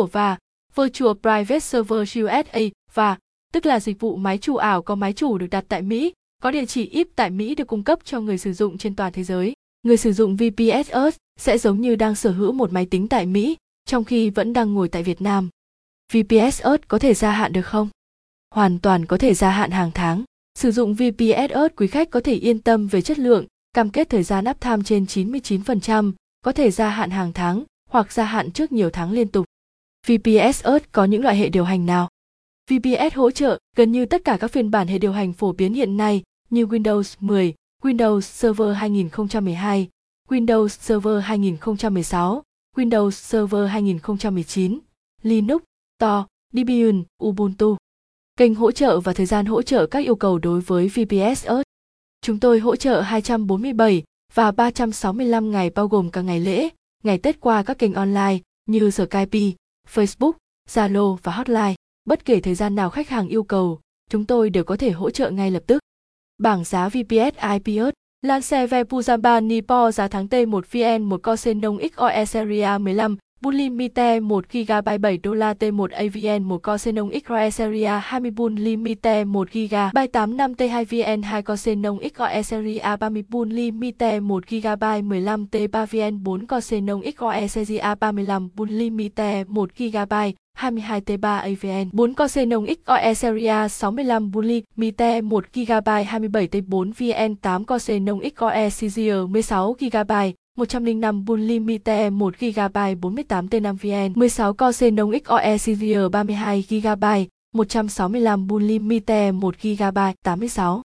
của VA, Virtual Private Server USA và tức là dịch vụ máy chủ ảo có máy chủ được đặt tại Mỹ, có địa chỉ IP tại Mỹ được cung cấp cho người sử dụng trên toàn thế giới. Người sử dụng VPS Earth sẽ giống như đang sở hữu một máy tính tại Mỹ, trong khi vẫn đang ngồi tại Việt Nam. VPS Earth có thể gia hạn được không? Hoàn toàn có thể gia hạn hàng tháng. Sử dụng VPS Earth quý khách có thể yên tâm về chất lượng, cam kết thời gian uptime trên 99%, có thể gia hạn hàng tháng hoặc gia hạn trước nhiều tháng liên tục. VPS Earth có những loại hệ điều hành nào? VPS hỗ trợ gần như tất cả các phiên bản hệ điều hành phổ biến hiện nay như Windows 10, Windows Server 2012, Windows Server 2016, Windows Server 2019, Linux, Tor, Debian, Ubuntu. Kênh hỗ trợ và thời gian hỗ trợ các yêu cầu đối với VPS Earth. Chúng tôi hỗ trợ 247 và 365 ngày bao gồm cả ngày lễ, ngày Tết qua các kênh online như Skype, Facebook, Zalo và Hotline. Bất kể thời gian nào khách hàng yêu cầu, chúng tôi đều có thể hỗ trợ ngay lập tức. Bảng giá VPS IPS Lance ve Pujamba Nipo giá tháng T1 VN 1 Cosenong XOE Serie 15 Bulimite 1 GB 7 đô la T1 AVN 1 co Xenon XOE Serie 20 Bulimite 1 GB 855 T2 VN 2 co Xenon XOE Serie 30 Bulimite 1 GB 15 T3 VN 4 co Xenon XOE Serie 35 Bulimite 1 GB 22T3 AVN 4 co Xenon XOE Serie 65 Bully Mite 1 GB 27T4 VN 8 co Xenon XOE Series 16 GB 105 Bully 1 GB 48T5 VN 16 Cosenong XOE Series 32 GB 165 Bully 1 GB 86